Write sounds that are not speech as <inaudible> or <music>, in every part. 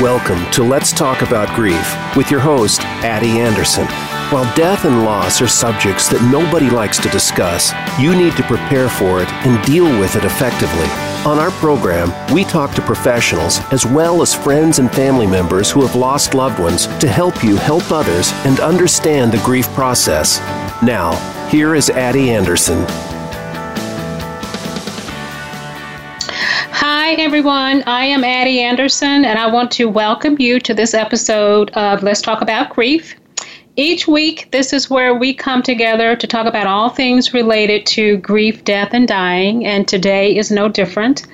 Welcome to Let's Talk About Grief with your host, Addie Anderson. While death and loss are subjects that nobody likes to discuss, you need to prepare for it and deal with it effectively. On our program, we talk to professionals as well as friends and family members who have lost loved ones to help you help others and understand the grief process. Now, here is Addie Anderson. Hi, everyone. I am Addie Anderson, and I want to welcome you to this episode of Let's Talk About Grief. Each week, this is where we come together to talk about all things related to grief, death, and dying, and today is no different.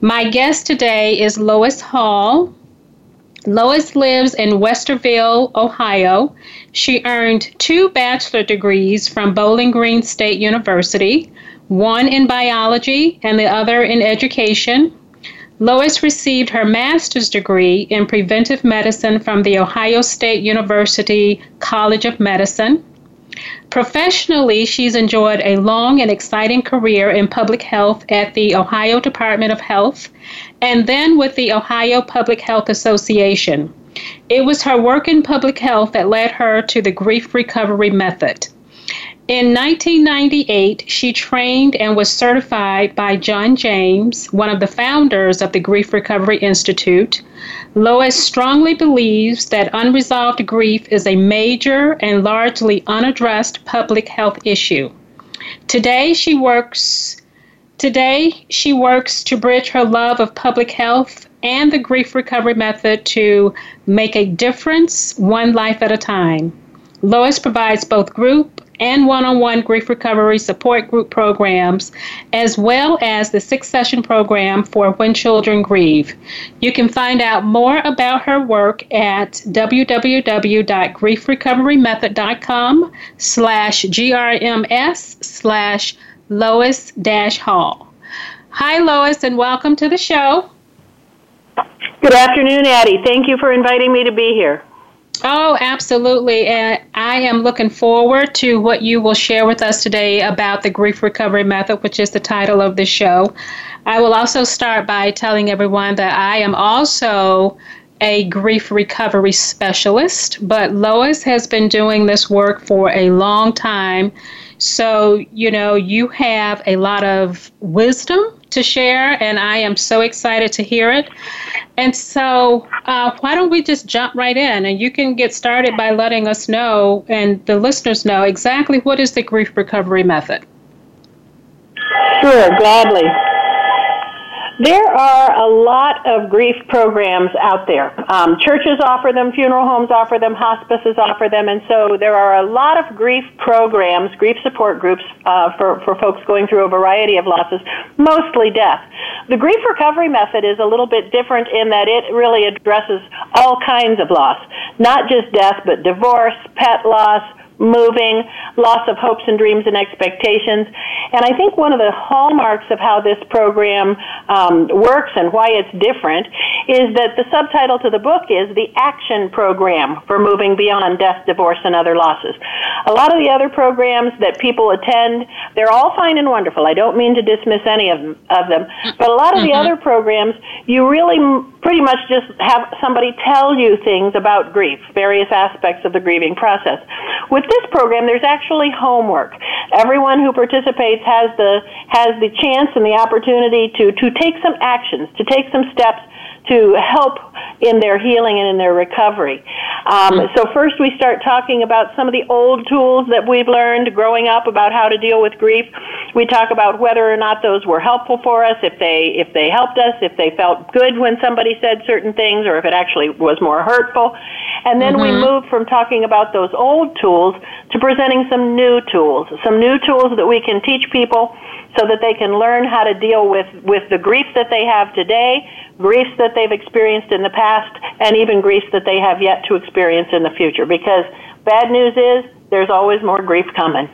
My guest today is Lois Hall. Lois lives in Westerville, Ohio. She earned two bachelor degrees from Bowling Green State University, one in biology and the other in education. Lois received her master's degree in preventive medicine from the Ohio State University College of Medicine. Professionally, she's enjoyed a long and exciting career in public health at the Ohio Department of Health and then with the Ohio Public Health Association. It was her work in public health that led her to the grief recovery method. In 1998, she trained and was certified by John James, one of the founders of the Grief Recovery Institute. Lois strongly believes that unresolved grief is a major and largely unaddressed public health issue. Today, she works Today, she works to bridge her love of public health and the grief recovery method to make a difference one life at a time. Lois provides both group and one on one grief recovery support group programs, as well as the six session program for When Children Grieve. You can find out more about her work at www.griefrecoverymethod.com slash grms slash Lois Hall. Hi, Lois, and welcome to the show. Good afternoon, Addie. Thank you for inviting me to be here. Oh, absolutely. And I am looking forward to what you will share with us today about the grief recovery method, which is the title of the show. I will also start by telling everyone that I am also a grief recovery specialist, but Lois has been doing this work for a long time. So, you know, you have a lot of wisdom to share, and I am so excited to hear it. And so, uh, why don't we just jump right in? And you can get started by letting us know and the listeners know exactly what is the grief recovery method. Sure, gladly. There are a lot of grief programs out there. Um, churches offer them, funeral homes offer them, hospices offer them, and so there are a lot of grief programs, grief support groups uh, for, for folks going through a variety of losses, mostly death. The grief recovery method is a little bit different in that it really addresses all kinds of loss, not just death, but divorce, pet loss, moving, loss of hopes and dreams and expectations. And I think one of the hallmarks of how this program um, works and why it's different is that the subtitle to the book is The Action Program for Moving Beyond Death, Divorce, and Other Losses. A lot of the other programs that people attend, they're all fine and wonderful. I don't mean to dismiss any of them, of them but a lot of the mm-hmm. other programs, you really pretty much just have somebody tell you things about grief, various aspects of the grieving process. With this program, there's actually homework. Everyone who participates has the has the chance and the opportunity to to take some actions, to take some steps to help in their healing and in their recovery. Um, so first we start talking about some of the old tools that we've learned growing up about how to deal with grief. We talk about whether or not those were helpful for us, if they if they helped us, if they felt good when somebody said certain things, or if it actually was more hurtful. And then mm-hmm. we move from talking about those old tools to presenting some new tools, some new tools that we can teach people so that they can learn how to deal with, with the grief that they have today, griefs that they've experienced in the past, and even griefs that they have yet to experience in the future. Because bad news is there's always more grief coming.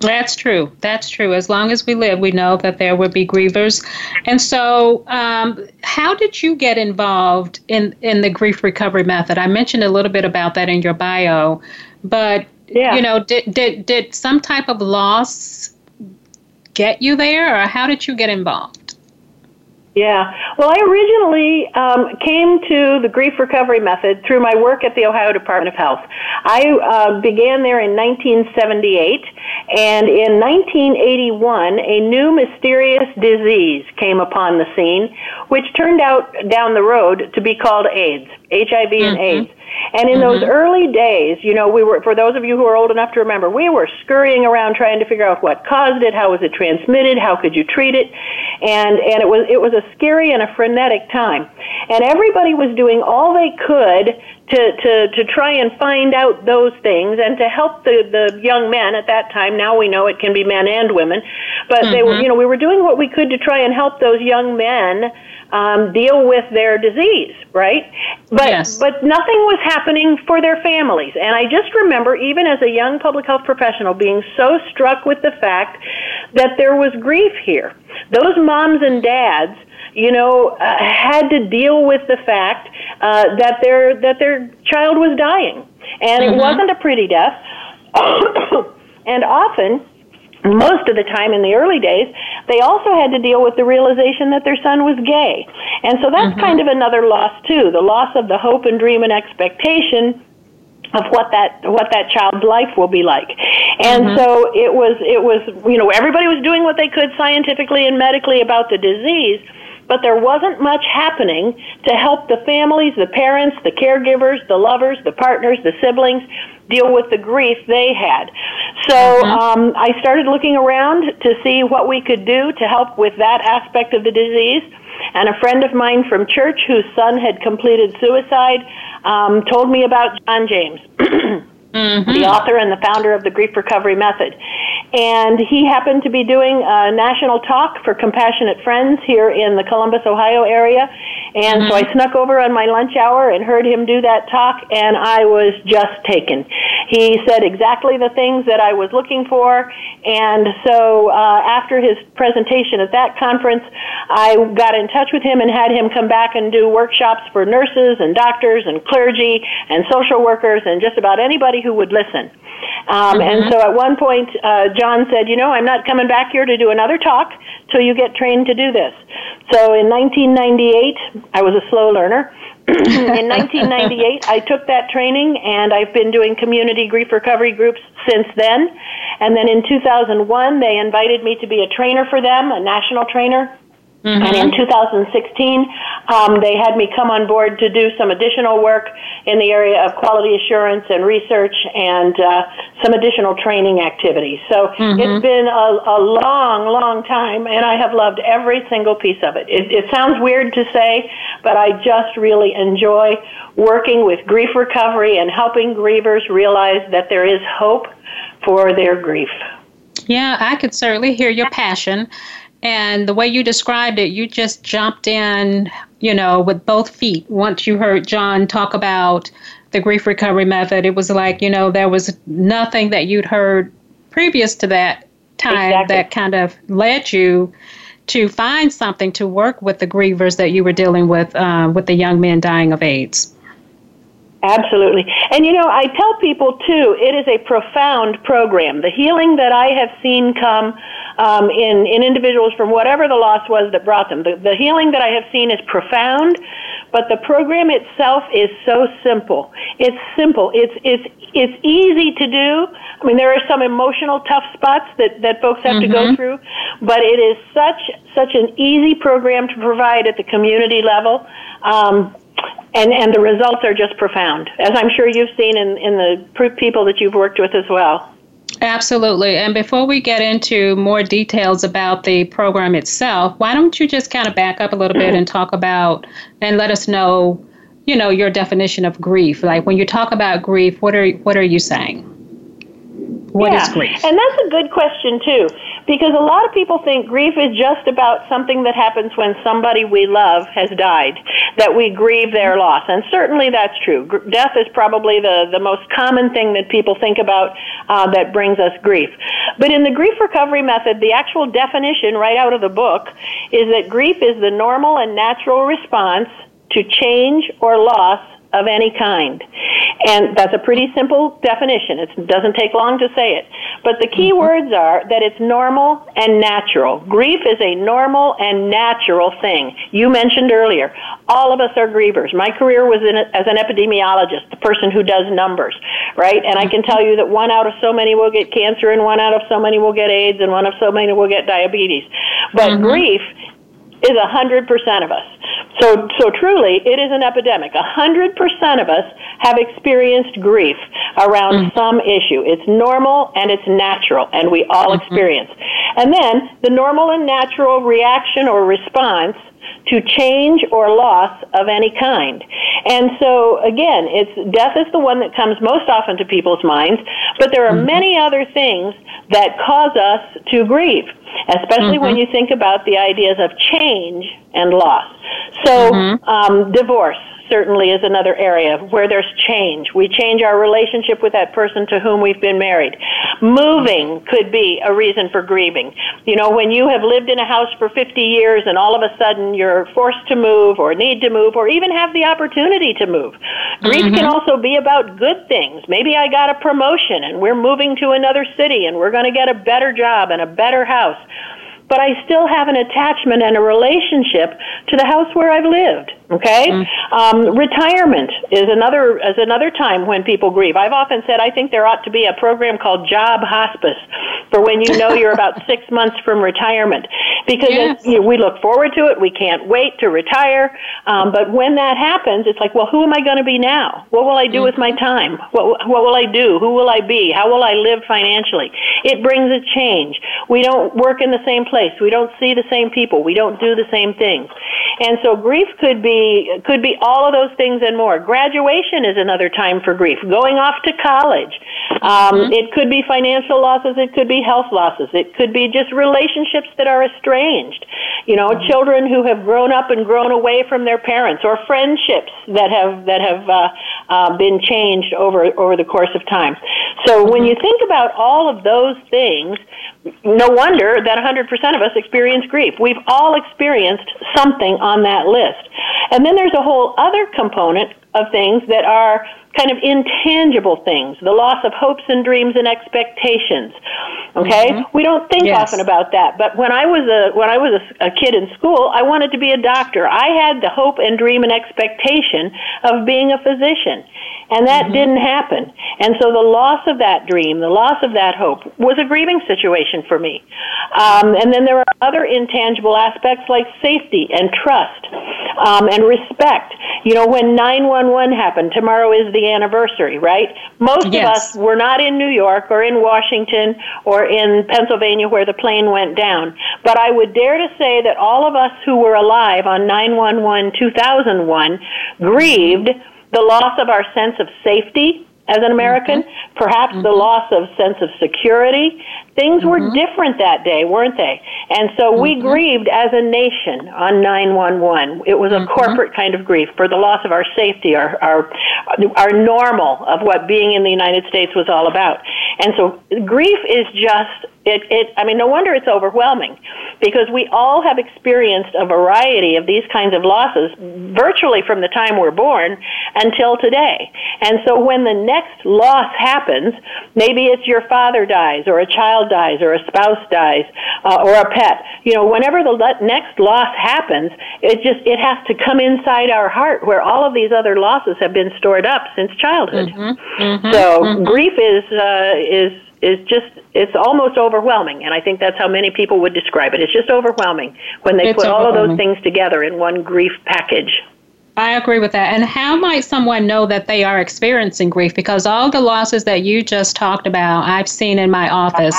That's true. That's true. As long as we live, we know that there will be grievers. And so, um, how did you get involved in, in the grief recovery method? I mentioned a little bit about that in your bio, but yeah. you know, did, did, did some type of loss get you there, or how did you get involved? Yeah. Well, I originally um, came to the grief recovery method through my work at the Ohio Department of Health. I uh, began there in 1978, and in 1981, a new mysterious disease came upon the scene, which turned out down the road to be called AIDS, HIV and mm-hmm. AIDS. And in mm-hmm. those early days, you know, we were, for those of you who are old enough to remember, we were scurrying around trying to figure out what caused it, how was it transmitted, how could you treat it, and, and it was, it was a scary and a frenetic time. And everybody was doing all they could to, to, to try and find out those things and to help the, the young men at that time. Now we know it can be men and women, but mm-hmm. they were, mm-hmm. you know, we were doing what we could to try and help those young men um, deal with their disease, right? But yes. but nothing was happening for their families. And I just remember, even as a young public health professional, being so struck with the fact that there was grief here. Those moms and dads you know, uh, had to deal with the fact uh, that their that their child was dying, and mm-hmm. it wasn't a pretty death. <coughs> and often, most of the time in the early days, they also had to deal with the realization that their son was gay. And so that's mm-hmm. kind of another loss too, the loss of the hope and dream and expectation of what that what that child's life will be like. And mm-hmm. so it was it was you know everybody was doing what they could scientifically and medically about the disease, but there wasn't much happening to help the families, the parents, the caregivers, the lovers, the partners, the siblings deal with the grief they had. So mm-hmm. um, I started looking around to see what we could do to help with that aspect of the disease. And a friend of mine from church whose son had completed suicide um, told me about John James. <clears throat> Mm-hmm. the author and the founder of the Grief Recovery Method. And he happened to be doing a national talk for Compassionate Friends here in the Columbus, Ohio area. And so I mm-hmm. snuck over on my lunch hour and heard him do that talk, and I was just taken. He said exactly the things that I was looking for. And so uh, after his presentation at that conference, I got in touch with him and had him come back and do workshops for nurses and doctors and clergy and social workers and just about anybody who would listen. Um, mm-hmm. And so at one point, uh, John said, You know, I'm not coming back here to do another talk till you get trained to do this. So in 1998, I was a slow learner. <clears throat> <laughs> in 1998, I took that training and I've been doing community grief recovery groups since then. And then in 2001, they invited me to be a trainer for them, a national trainer. Mm-hmm. And in 2016, um, they had me come on board to do some additional work in the area of quality assurance and research and uh, some additional training activities. So mm-hmm. it's been a, a long, long time, and I have loved every single piece of it. it. It sounds weird to say, but I just really enjoy working with grief recovery and helping grievers realize that there is hope for their grief. Yeah, I could certainly hear your passion. And the way you described it, you just jumped in, you know, with both feet. Once you heard John talk about the grief recovery method, it was like, you know, there was nothing that you'd heard previous to that time exactly. that kind of led you to find something to work with the grievers that you were dealing with, uh, with the young men dying of AIDS. Absolutely. And you know, I tell people too, it is a profound program. The healing that I have seen come um, in, in individuals from whatever the loss was that brought them, the, the healing that I have seen is profound, but the program itself is so simple. It's simple. It's, it's, it's easy to do. I mean, there are some emotional tough spots that, that folks have mm-hmm. to go mm-hmm. through, but it is such, such an easy program to provide at the community level. Um, and and the results are just profound, as I'm sure you've seen in in the people that you've worked with as well. Absolutely. And before we get into more details about the program itself, why don't you just kind of back up a little bit and talk about and let us know, you know, your definition of grief. Like when you talk about grief, what are what are you saying? What yeah. is grief? And that's a good question too, because a lot of people think grief is just about something that happens when somebody we love has died, that we grieve their loss. And certainly that's true. Death is probably the, the most common thing that people think about uh, that brings us grief. But in the grief recovery method, the actual definition right out of the book is that grief is the normal and natural response to change or loss of any kind. And that's a pretty simple definition. It doesn't take long to say it. But the key mm-hmm. words are that it's normal and natural. Grief is a normal and natural thing. You mentioned earlier, all of us are grievers. My career was in, as an epidemiologist, the person who does numbers, right? And I can tell you that one out of so many will get cancer, and one out of so many will get AIDS, and one of so many will get diabetes. But mm-hmm. grief is a hundred percent of us. So, so truly, it is an epidemic. A hundred percent of us have experienced grief around mm-hmm. some issue. It's normal and it's natural, and we all mm-hmm. experience. And then the normal and natural reaction or response to change or loss of any kind. And so again, it's death is the one that comes most often to people's minds, but there are mm-hmm. many other things that cause us to grieve, especially mm-hmm. when you think about the ideas of change and loss. So, mm-hmm. um, divorce certainly is another area where there's change. We change our relationship with that person to whom we've been married. Moving could be a reason for grieving. You know, when you have lived in a house for 50 years and all of a sudden you're forced to move or need to move or even have the opportunity to move. Grief mm-hmm. can also be about good things. Maybe I got a promotion and we're moving to another city and we're going to get a better job and a better house but I still have an attachment and a relationship to the house where I've lived. Okay, mm. um, retirement is another is another time when people grieve. I've often said I think there ought to be a program called Job Hospice for when you know you're about <laughs> six months from retirement, because yes. you know, we look forward to it. We can't wait to retire, um, but when that happens, it's like, well, who am I going to be now? What will I do mm-hmm. with my time? What what will I do? Who will I be? How will I live financially? It brings a change. We don't work in the same place. We don't see the same people. We don't do the same things, and so grief could be could be all of those things and more. Graduation is another time for grief. Going off to college. Um, mm-hmm. It could be financial losses. It could be health losses. It could be just relationships that are estranged. You know, mm-hmm. children who have grown up and grown away from their parents, or friendships that have that have uh, uh, been changed over over the course of time. So when you think about all of those things, no wonder that 100% of us experience grief. We've all experienced something on that list. And then there's a whole other component of things that are kind of intangible things, the loss of hopes and dreams and expectations. Okay? Mm-hmm. We don't think yes. often about that, but when I was a when I was a, a kid in school, I wanted to be a doctor. I had the hope and dream and expectation of being a physician. And that mm-hmm. didn't happen. And so the loss of that dream, the loss of that hope, was a grieving situation for me. Um, and then there are other intangible aspects like safety and trust um, and respect. You know, when 911 happened, tomorrow is the anniversary, right? Most yes. of us were not in New York or in Washington or in Pennsylvania where the plane went down. But I would dare to say that all of us who were alive on 911 2001 grieved the loss of our sense of safety as an American, mm-hmm. perhaps mm-hmm. the loss of sense of security. Things mm-hmm. were different that day, weren't they? And so we mm-hmm. grieved as a nation on 911. It was a mm-hmm. corporate kind of grief for the loss of our safety, our, our, our normal of what being in the United States was all about. And so grief is just it, it, I mean, no wonder it's overwhelming because we all have experienced a variety of these kinds of losses virtually from the time we're born until today. And so when the next loss happens, maybe it's your father dies or a child dies or a spouse dies uh, or a pet. You know, whenever the le- next loss happens, it just, it has to come inside our heart where all of these other losses have been stored up since childhood. Mm-hmm. Mm-hmm. So mm-hmm. grief is, uh, is, is just it's almost overwhelming and i think that's how many people would describe it it's just overwhelming when they it's put all of those things together in one grief package I agree with that. And how might someone know that they are experiencing grief? Because all the losses that you just talked about, I've seen in my office,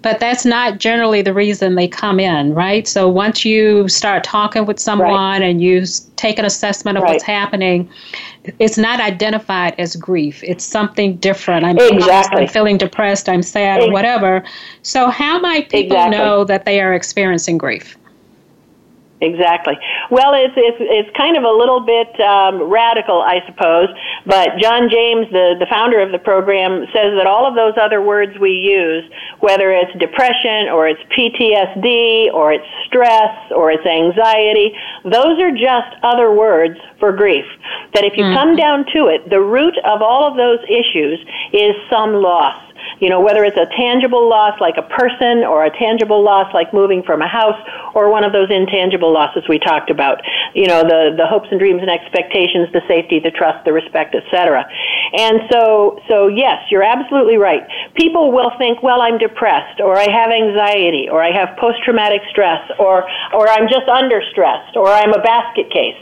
but that's not generally the reason they come in, right? So once you start talking with someone right. and you take an assessment of right. what's happening, it's not identified as grief. It's something different. I'm, exactly. I'm feeling depressed, I'm sad, or whatever. So, how might people exactly. know that they are experiencing grief? Exactly. Well, it's it's it's kind of a little bit um, radical, I suppose. But John James, the the founder of the program, says that all of those other words we use, whether it's depression or it's PTSD or it's stress or it's anxiety, those are just other words for grief. That if you mm-hmm. come down to it, the root of all of those issues is some loss You know, whether it's a tangible loss like a person or a tangible loss like moving from a house or one of those intangible losses we talked about. You know, the, the hopes and dreams and expectations, the safety, the trust, the respect, etc. And so, so yes, you're absolutely right. People will think, well, I'm depressed or I have anxiety or I have post-traumatic stress or, or I'm just under stressed or I'm a basket case.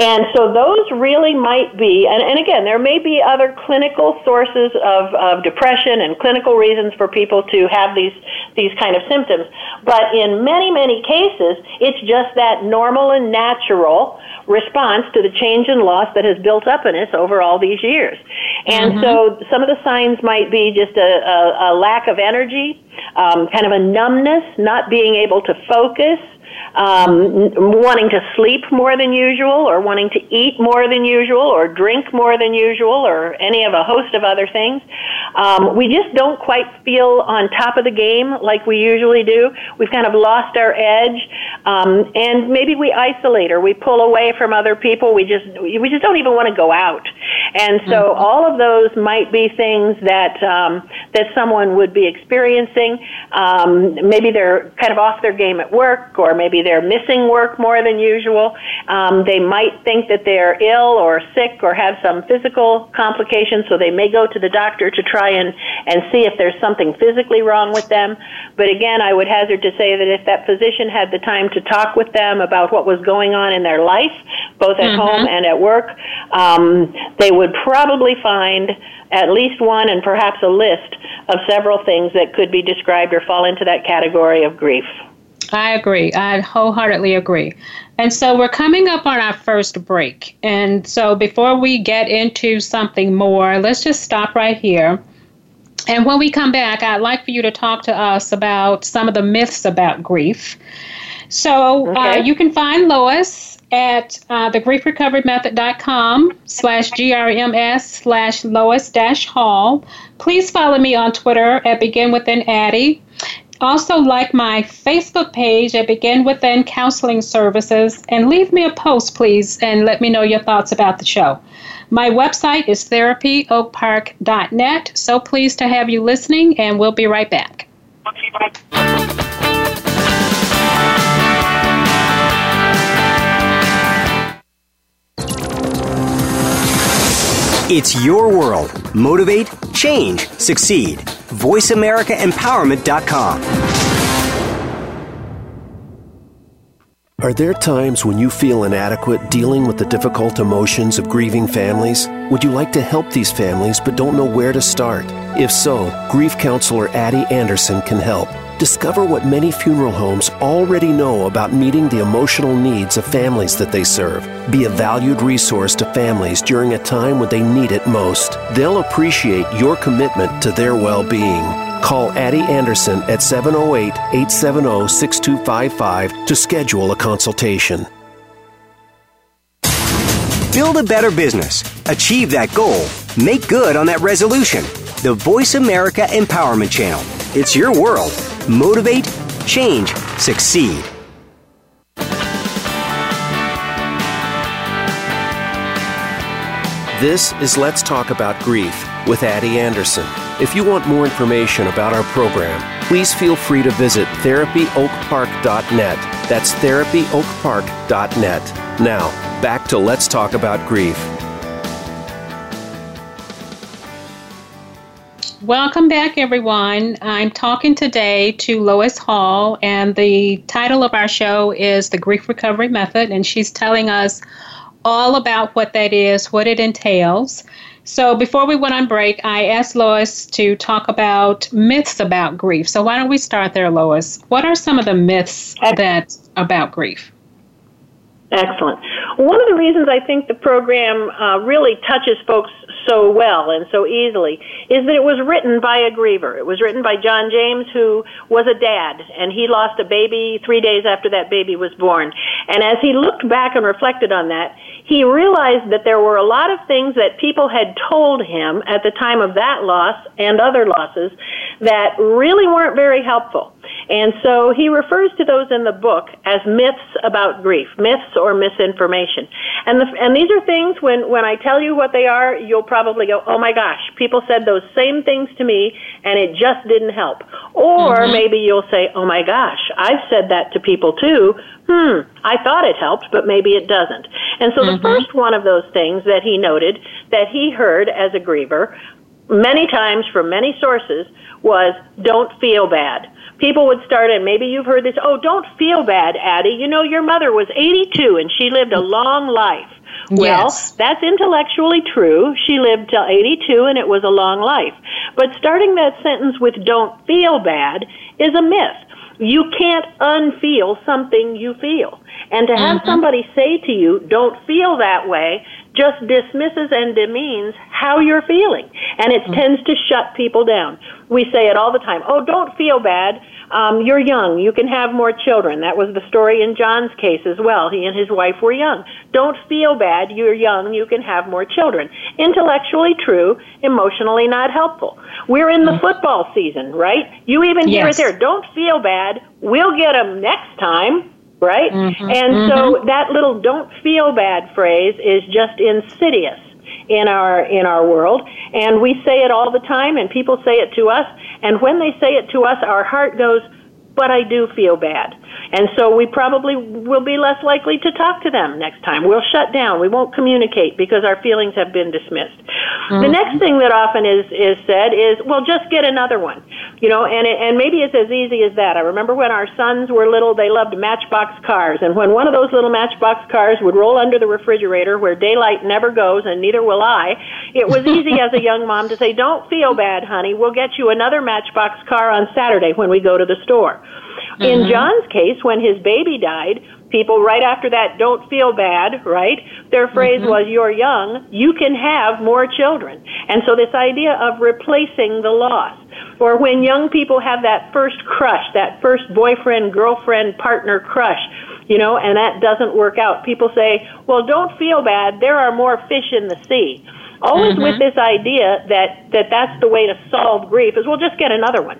And so those really might be, and, and again, there may be other clinical sources of, of depression and clinical reasons for people to have these, these kind of symptoms. But in many, many cases, it's just that normal and natural response to the change and loss that has built up in us over all these years. And mm-hmm. so some of the signs might be just a, a, a lack of energy, um, kind of a numbness, not being able to focus, um, wanting to sleep more than usual, or wanting to eat more than usual, or drink more than usual, or any of a host of other things. Um, we just don't quite feel on top of the game like we usually do. We've kind of lost our edge, um, and maybe we isolate or we pull away from other people. We just we just don't even want to go out, and so mm-hmm. all of those might be things that um, that someone would be experiencing. Um, maybe they're kind of off their game at work, or maybe they're missing work more than usual. Um, they might think that they're ill or sick or have some physical complications, so they may go to the doctor to try and, and see if there's something physically wrong with them. But again, I would hazard to say that if that physician had the time to talk with them about what was going on in their life, both at mm-hmm. home and at work, um, they would probably find at least one and perhaps a list of several things that could be described or fall into that category of grief. I agree. I wholeheartedly agree. And so we're coming up on our first break. And so before we get into something more, let's just stop right here. And when we come back, I'd like for you to talk to us about some of the myths about grief. So uh, okay. uh, you can find Lois at uh, thegriefrecoverymethod.com slash grms slash lois dash hall. Please follow me on Twitter at Begin Within Addie also, like my Facebook page at Begin Within Counseling Services and leave me a post, please, and let me know your thoughts about the show. My website is therapyoakpark.net. So pleased to have you listening, and we'll be right back. It's your world. Motivate, change, succeed VoiceAmericaEmpowerment.com. Are there times when you feel inadequate dealing with the difficult emotions of grieving families? Would you like to help these families but don't know where to start? If so, grief counselor Addie Anderson can help. Discover what many funeral homes already know about meeting the emotional needs of families that they serve. Be a valued resource to families during a time when they need it most. They'll appreciate your commitment to their well being. Call Addie Anderson at 708 870 6255 to schedule a consultation. Build a better business. Achieve that goal. Make good on that resolution. The Voice America Empowerment Channel. It's your world motivate, change, succeed. This is Let's Talk About Grief with Addie Anderson. If you want more information about our program, please feel free to visit therapyoakpark.net. That's therapyoakpark.net. Now, back to Let's Talk About Grief. Welcome back, everyone. I'm talking today to Lois Hall, and the title of our show is The Grief Recovery Method, and she's telling us all about what that is, what it entails. So, before we went on break, I asked Lois to talk about myths about grief. So, why don't we start there, Lois? What are some of the myths that about grief? Excellent. One of the reasons I think the program uh, really touches folks so well and so easily is that it was written by a griever. It was written by John James, who was a dad, and he lost a baby three days after that baby was born. And as he looked back and reflected on that, he realized that there were a lot of things that people had told him at the time of that loss and other losses that really weren't very helpful. And so he refers to those in the book as myths about grief, myths or misinformation. And the, and these are things when when I tell you what they are, you'll probably go, "Oh my gosh, people said those same things to me and it just didn't help." Or mm-hmm. maybe you'll say, "Oh my gosh, I've said that to people too." Hmm, I thought it helped, but maybe it doesn't. And so mm-hmm. the first one of those things that he noted that he heard as a griever many times from many sources was don't feel bad. People would start, and maybe you've heard this, oh, don't feel bad, Addie. You know, your mother was 82 and she lived a long life. Well, yes. that's intellectually true. She lived till 82 and it was a long life. But starting that sentence with don't feel bad is a myth. You can't unfeel something you feel. And to have mm-hmm. somebody say to you, don't feel that way, just dismisses and demeans how you're feeling. And it mm-hmm. tends to shut people down. We say it all the time. Oh, don't feel bad. Um, you're young. You can have more children. That was the story in John's case as well. He and his wife were young. Don't feel bad. You're young. You can have more children. Intellectually true, emotionally not helpful. We're in the mm-hmm. football season, right? You even hear it there. Don't feel bad. We'll get them next time right? Mm-hmm, and mm-hmm. so that little don't feel bad phrase is just insidious in our in our world and we say it all the time and people say it to us and when they say it to us our heart goes but I do feel bad and so we probably will be less likely to talk to them next time. We'll shut down. We won't communicate because our feelings have been dismissed. Mm-hmm. The next thing that often is, is said is, well, just get another one. You know, and, it, and maybe it's as easy as that. I remember when our sons were little, they loved matchbox cars. And when one of those little matchbox cars would roll under the refrigerator where daylight never goes and neither will I, it was easy as a young mom to say, don't feel bad, honey. We'll get you another matchbox car on Saturday when we go to the store. Mm-hmm. In John's case, when his baby died, people right after that don't feel bad, right? Their phrase mm-hmm. was, You're young, you can have more children. And so, this idea of replacing the loss, or when young people have that first crush, that first boyfriend, girlfriend, partner crush, you know, and that doesn't work out, people say, Well, don't feel bad, there are more fish in the sea. Always mm-hmm. with this idea that, that that's the way to solve grief is we'll just get another one.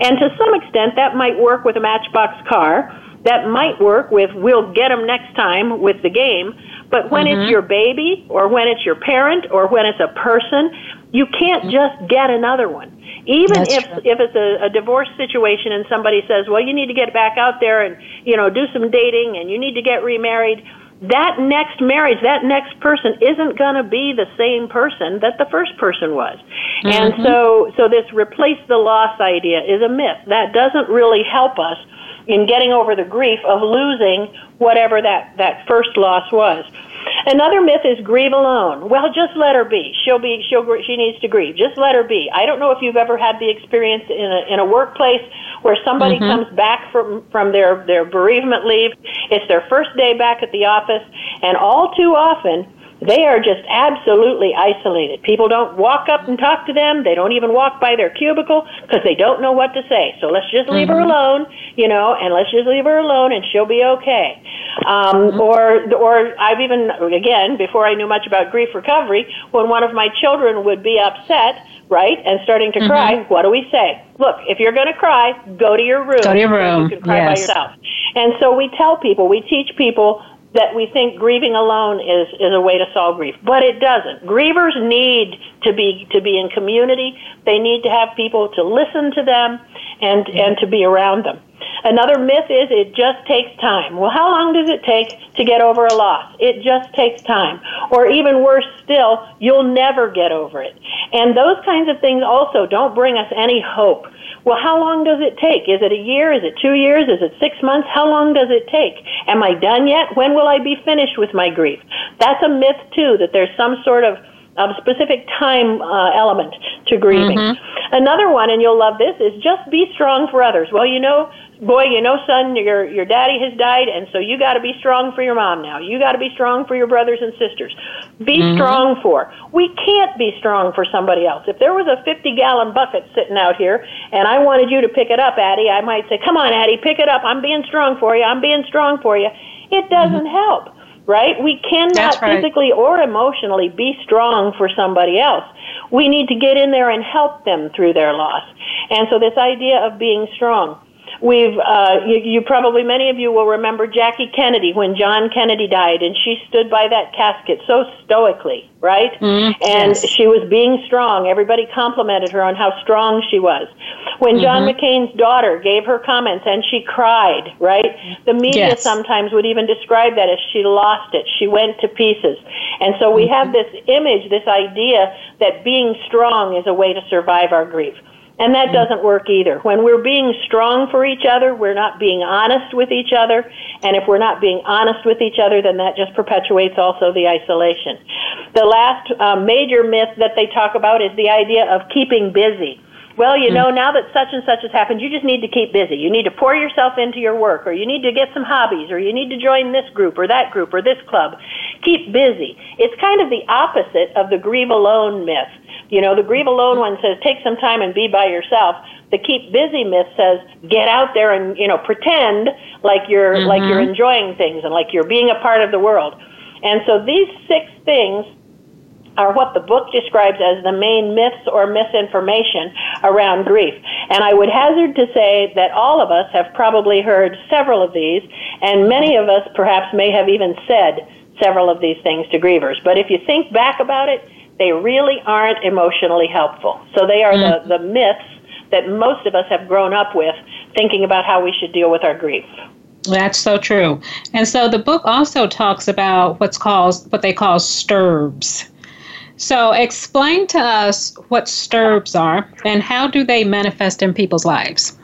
And to some extent that might work with a matchbox car. That might work with we'll get them next time with the game. But when mm-hmm. it's your baby or when it's your parent or when it's a person, you can't mm-hmm. just get another one. Even That's if true. if it's a, a divorce situation and somebody says, "Well, you need to get back out there and you know do some dating and you need to get remarried," that next marriage, that next person isn't going to be the same person that the first person was. Mm-hmm. And so, so this replace the loss idea is a myth. That doesn't really help us in getting over the grief of losing whatever that, that first loss was. Another myth is grieve alone. Well, just let her be. She'll be. She'll. She needs to grieve. Just let her be. I don't know if you've ever had the experience in a in a workplace where somebody mm-hmm. comes back from from their their bereavement leave. It's their first day back at the office, and all too often they are just absolutely isolated. People don't walk up and talk to them. They don't even walk by their cubicle because they don't know what to say. So let's just leave mm-hmm. her alone, you know, and let's just leave her alone and she'll be okay. Um, mm-hmm. Or, or I've even, again, before I knew much about grief recovery, when one of my children would be upset, right, and starting to mm-hmm. cry, what do we say? Look, if you're going to cry, go to your room. Go to your room. You can cry yes. by yourself. And so we tell people, we teach people that we think grieving alone is, is a way to solve grief. But it doesn't. Grievers need to be to be in community. They need to have people to listen to them and, and to be around them. Another myth is it just takes time. Well, how long does it take to get over a loss? It just takes time. Or even worse still, you'll never get over it. And those kinds of things also don't bring us any hope. Well, how long does it take? Is it a year? Is it two years? Is it six months? How long does it take? Am I done yet? When will I be finished with my grief? That's a myth too, that there's some sort of of specific time uh, element to grieving. Mm-hmm. Another one, and you'll love this, is just be strong for others. Well, you know, boy, you know, son, your your daddy has died, and so you got to be strong for your mom now. You got to be strong for your brothers and sisters. Be mm-hmm. strong for. We can't be strong for somebody else. If there was a 50 gallon bucket sitting out here, and I wanted you to pick it up, Addie, I might say, "Come on, Addie, pick it up. I'm being strong for you. I'm being strong for you." It doesn't mm-hmm. help. Right? We cannot right. physically or emotionally be strong for somebody else. We need to get in there and help them through their loss. And so this idea of being strong We've, uh, you, you probably, many of you will remember Jackie Kennedy when John Kennedy died, and she stood by that casket so stoically, right? Mm, and yes. she was being strong. Everybody complimented her on how strong she was. When John Mm-hmm. McCain's daughter gave her comments and she cried, right? The media Yes. sometimes would even describe that as she lost it. She went to pieces. And so we have this image, this idea that being strong is a way to survive our grief. And that doesn't work either. When we're being strong for each other, we're not being honest with each other. And if we're not being honest with each other, then that just perpetuates also the isolation. The last uh, major myth that they talk about is the idea of keeping busy. Well, you know, now that such and such has happened, you just need to keep busy. You need to pour yourself into your work, or you need to get some hobbies, or you need to join this group, or that group, or this club. Keep busy. It's kind of the opposite of the grieve alone myth. You know, the grieve alone one says take some time and be by yourself. The keep busy myth says get out there and you know pretend like you're like you're mm-hmm. enjoying things and like you're being a part of the world. And so these six things are what the book describes as the main myths or misinformation around grief. And I would hazard to say that all of us have probably heard several of these, and many of us perhaps may have even said several of these things to grievers. But if you think back about it, they really aren't emotionally helpful. So they are the, mm. the myths that most of us have grown up with thinking about how we should deal with our grief. That's so true. And so the book also talks about what's called what they call STERBs. So explain to us what STERBs are and how do they manifest in people's lives?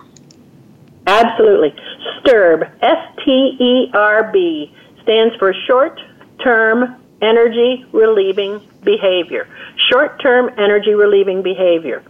Absolutely. STERB, S T E R B, stands for short term energy relieving behavior. Short term energy relieving behavior.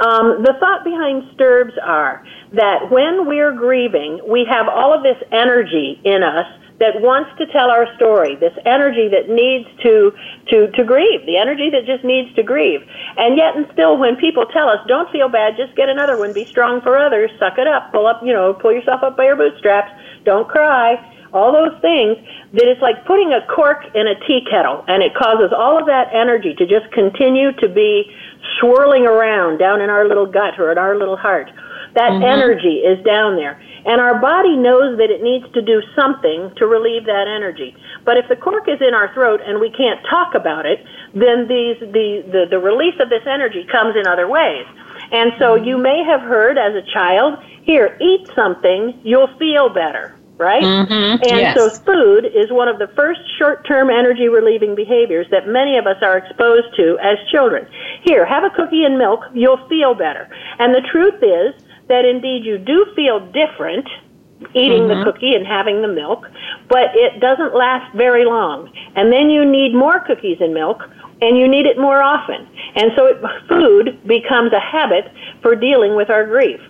Um, the thought behind STERBs are that when we're grieving, we have all of this energy in us that wants to tell our story, this energy that needs to, to, to grieve, the energy that just needs to grieve. And yet and still when people tell us, don't feel bad, just get another one, be strong for others, suck it up, pull up, you know, pull yourself up by your bootstraps, don't cry, all those things, that it's like putting a cork in a tea kettle and it causes all of that energy to just continue to be swirling around down in our little gut or in our little heart. That mm-hmm. energy is down there. And our body knows that it needs to do something to relieve that energy. But if the cork is in our throat and we can't talk about it, then these, the, the, the release of this energy comes in other ways. And so mm-hmm. you may have heard as a child, here, eat something, you'll feel better, right? Mhm, And yes. so food is one of the first short-term energy relieving behaviors that many of us are exposed to as children. Here, have a cookie and milk, you'll feel better. And the truth is that indeed you do feel different eating the cookie and having the milk, but it doesn't last very long. And then you need more cookies and milk and you need it more often. And so it, food becomes a habit for dealing with our grief.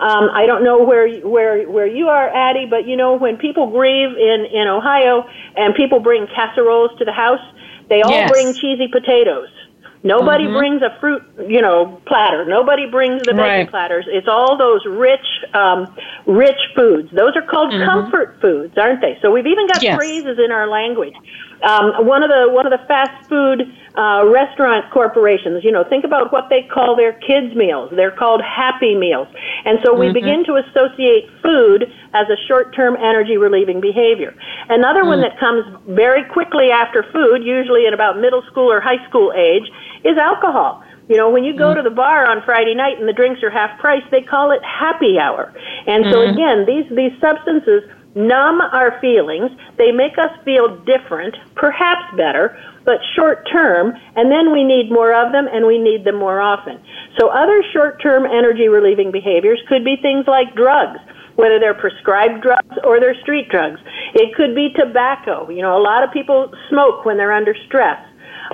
Um, I don't know where where where you are, Addie, but you know when people grieve in in Ohio and people bring casseroles to the house, they all Yes. bring cheesy potatoes. Nobody brings a fruit, you know, platter. Nobody brings the veggie Right. platters. It's all those rich, um, rich foods. Those are called comfort foods, aren't they? So we've even got Yes. phrases in our language. Um, one of the one of the fast food uh, restaurant corporations, you know, think about what they call their kids meals. They're called happy meals, and so we mm-hmm. begin to associate food as a short-term energy relieving behavior. Another one mm. that comes very quickly after food, usually at about middle school or high school age, is alcohol. You know, when you go mm. to the bar on Friday night and the drinks are half price, they call it happy hour. And so mm-hmm. again, these these substances numb our feelings. They make us feel different, perhaps better, but short term, and then we need more of them and we need them more often. So other short term energy relieving behaviors could be things like drugs whether they're prescribed drugs or they're street drugs. It could be tobacco. You know, a lot of people smoke when they're under stress.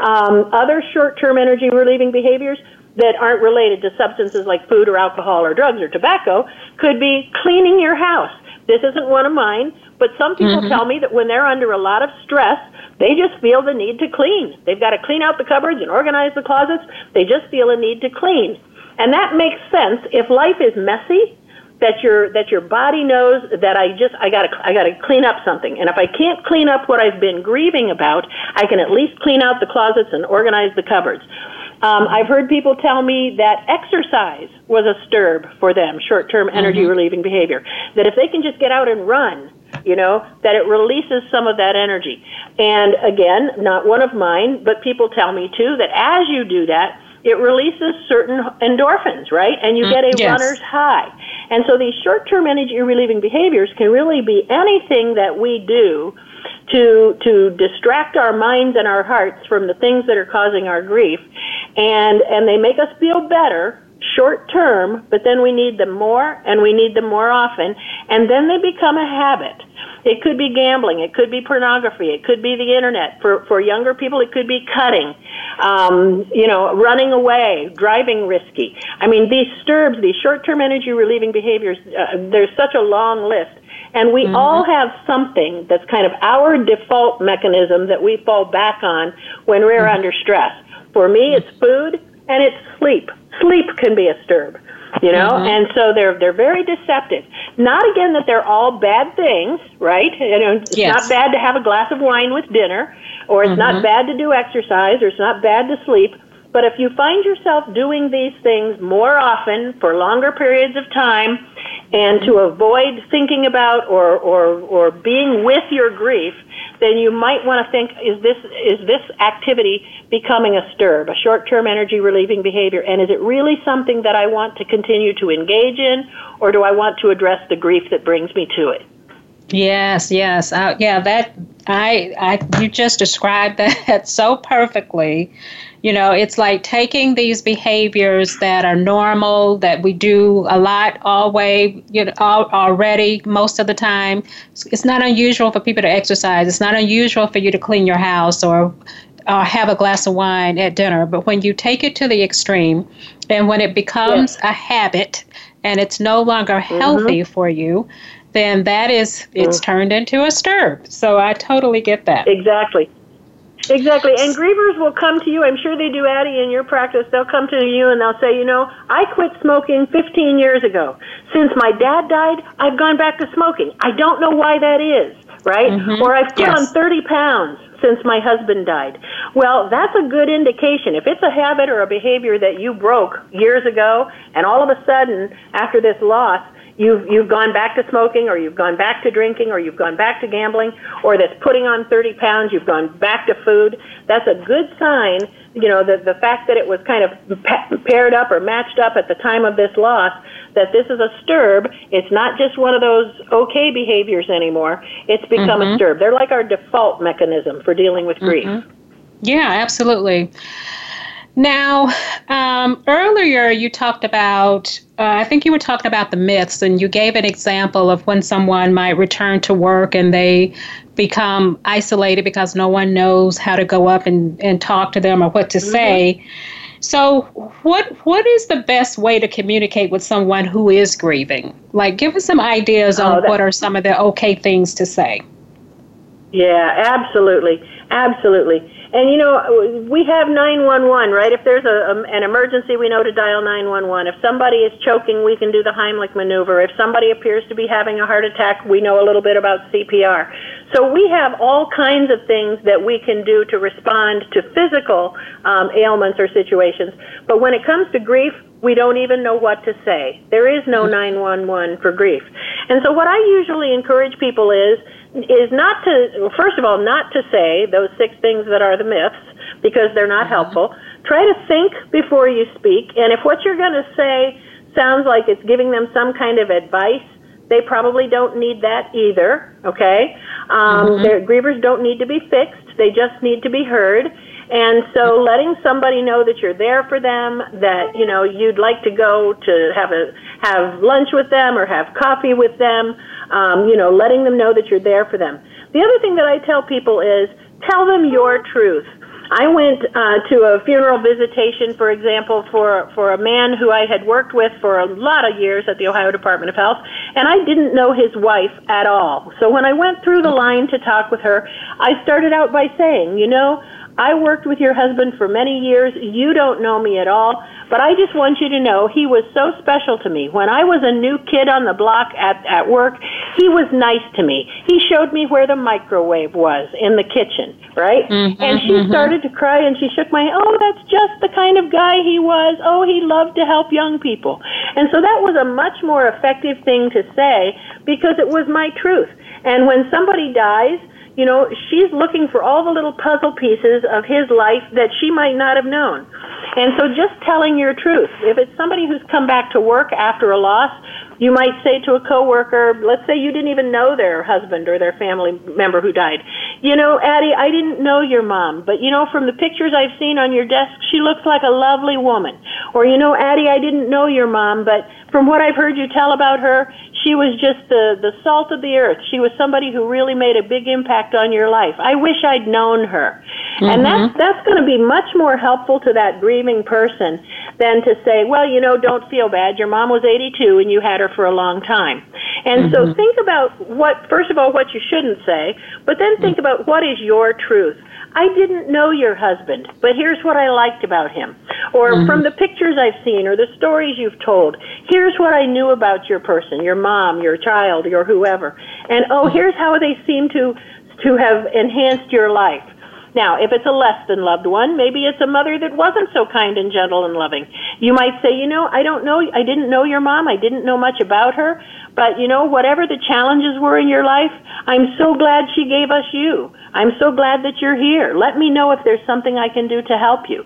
Um, other short-term energy relieving behaviors that aren't related to substances like food or alcohol or drugs or tobacco could be cleaning your house. This isn't one of mine, but some people mm-hmm. tell me that when they're under a lot of stress, they just feel the need to clean. They've got to clean out the cupboards and organize the closets. They just feel a need to clean. And that makes sense if life is messy that your that your body knows that I just I got to I got to clean up something. And if I can't clean up what I've been grieving about, I can at least clean out the closets and organize the cupboards. Um, I've heard people tell me that exercise was a STERB for them, short-term energy mm-hmm. relieving behavior. That if they can just get out and run, you know, that it releases some of that energy. And again, not one of mine, but people tell me too that as you do that, it releases certain endorphins, right? And you mm, get a yes. runner's high. And so these short-term energy relieving behaviors can really be anything that we do to to distract our minds and our hearts from the things that are causing our grief and and they make us feel better short term but then we need them more and we need them more often and then they become a habit it could be gambling. It could be pornography. It could be the internet. For for younger people, it could be cutting. Um, you know, running away, driving risky. I mean, these STERBs, these short-term energy relieving behaviors. Uh, there's such a long list. And we mm-hmm. all have something that's kind of our default mechanism that we fall back on when we're mm-hmm. under stress. For me, it's food and it's sleep. Sleep can be a STERB you know mm-hmm. and so they're they're very deceptive not again that they're all bad things right you know it's yes. not bad to have a glass of wine with dinner or it's mm-hmm. not bad to do exercise or it's not bad to sleep but if you find yourself doing these things more often for longer periods of time and to avoid thinking about or or or being with your grief then you might want to think is this is this activity becoming a STERB, a short-term energy relieving behavior and is it really something that I want to continue to engage in or do I want to address the grief that brings me to it? Yes, yes. Uh, yeah, that I I you just described <laughs> that so perfectly you know, it's like taking these behaviors that are normal, that we do a lot always, you know, already most of the time. It's not unusual for people to exercise. It's not unusual for you to clean your house or or have a glass of wine at dinner. But when you take it to the extreme, and when it becomes yes. a habit and it's no longer healthy mm-hmm. for you, then that is it's mm. turned into a STERB. So I totally get that. Exactly. Exactly. And grievers will come to you. I'm sure they do, Addie, in your practice. They'll come to you and they'll say, you know, I quit smoking 15 years ago. Since my dad died, I've gone back to smoking. I don't know why that is, right? Mm-hmm. Or I've put yes. on 30 pounds since my husband died. Well, that's a good indication. If it's a habit or a behavior that you broke years ago and all of a sudden after this loss, you've you've gone back to smoking or you've gone back to drinking or you've gone back to gambling or that's putting on 30 pounds you've gone back to food that's a good sign you know the the fact that it was kind of paired up or matched up at the time of this loss that this is a STERB. It's not just one of those okay behaviors anymore. It's become mm-hmm. a STERB. They're like our default mechanism for dealing with grief. Mm-hmm. yeah absolutely now, um, earlier you talked about, uh, I think you were talking about the myths, and you gave an example of when someone might return to work and they become isolated because no one knows how to go up and, and talk to them or what to mm-hmm. say. So, what what is the best way to communicate with someone who is grieving? Like, give us some ideas on oh, what are some of the okay things to say. Yeah, absolutely, absolutely. And you know, we have 911, right? If there's a, a, an emergency, we know to dial 911. If somebody is choking, we can do the Heimlich maneuver. If somebody appears to be having a heart attack, we know a little bit about CPR. So we have all kinds of things that we can do to respond to physical um, ailments or situations. But when it comes to grief, we don't even know what to say. There is no 911 for grief. And so what I usually encourage people is is not to, first of all, not to say those six things that are the myths because they're not helpful. Try to think before you speak, and if what you're going to say sounds like it's giving them some kind of advice, they probably don't need that either, okay? Um, mm-hmm. Grievers don't need to be fixed, they just need to be heard. And so letting somebody know that you're there for them, that, you know, you'd like to go to have a, have lunch with them or have coffee with them, um, you know, letting them know that you're there for them. The other thing that I tell people is tell them your truth. I went uh, to a funeral visitation, for example, for for a man who I had worked with for a lot of years at the Ohio Department of Health, and I didn't know his wife at all. So when I went through the line to talk with her, I started out by saying, you know, I worked with your husband for many years. You don't know me at all, but I just want you to know he was so special to me. When I was a new kid on the block at, at work, he was nice to me. He showed me where the microwave was in the kitchen, right? Mm-hmm, and she mm-hmm. started to cry and she shook my hand. Oh, that's just the kind of guy he was. Oh, he loved to help young people. And so that was a much more effective thing to say because it was my truth. And when somebody dies, you know, she's looking for all the little puzzle pieces of his life that she might not have known. And so just telling your truth. If it's somebody who's come back to work after a loss, you might say to a coworker, let's say you didn't even know their husband or their family member who died. You know, Addie, I didn't know your mom, but you know, from the pictures I've seen on your desk, she looks like a lovely woman. Or, you know, Addie, I didn't know your mom, but from what I've heard you tell about her, she was just the, the salt of the earth. She was somebody who really made a big impact on your life. I wish I'd known her. Mm-hmm. And that's, that's going to be much more helpful to that grieving person than to say, well, you know, don't feel bad. Your mom was 82 and you had her for a long time. And mm-hmm. so think about what, first of all, what you shouldn't say, but then think mm-hmm. about what is your truth. I didn't know your husband, but here's what I liked about him. Or mm-hmm. from the pictures I've seen or the stories you've told, here's what I knew about your person, your mom, your child, your whoever. And oh, mm-hmm. here's how they seem to to have enhanced your life. Now, if it's a less than loved one, maybe it's a mother that wasn't so kind and gentle and loving. You might say, you know, I don't know, I didn't know your mom, I didn't know much about her, but you know, whatever the challenges were in your life, I'm so glad she gave us you. I'm so glad that you're here. Let me know if there's something I can do to help you.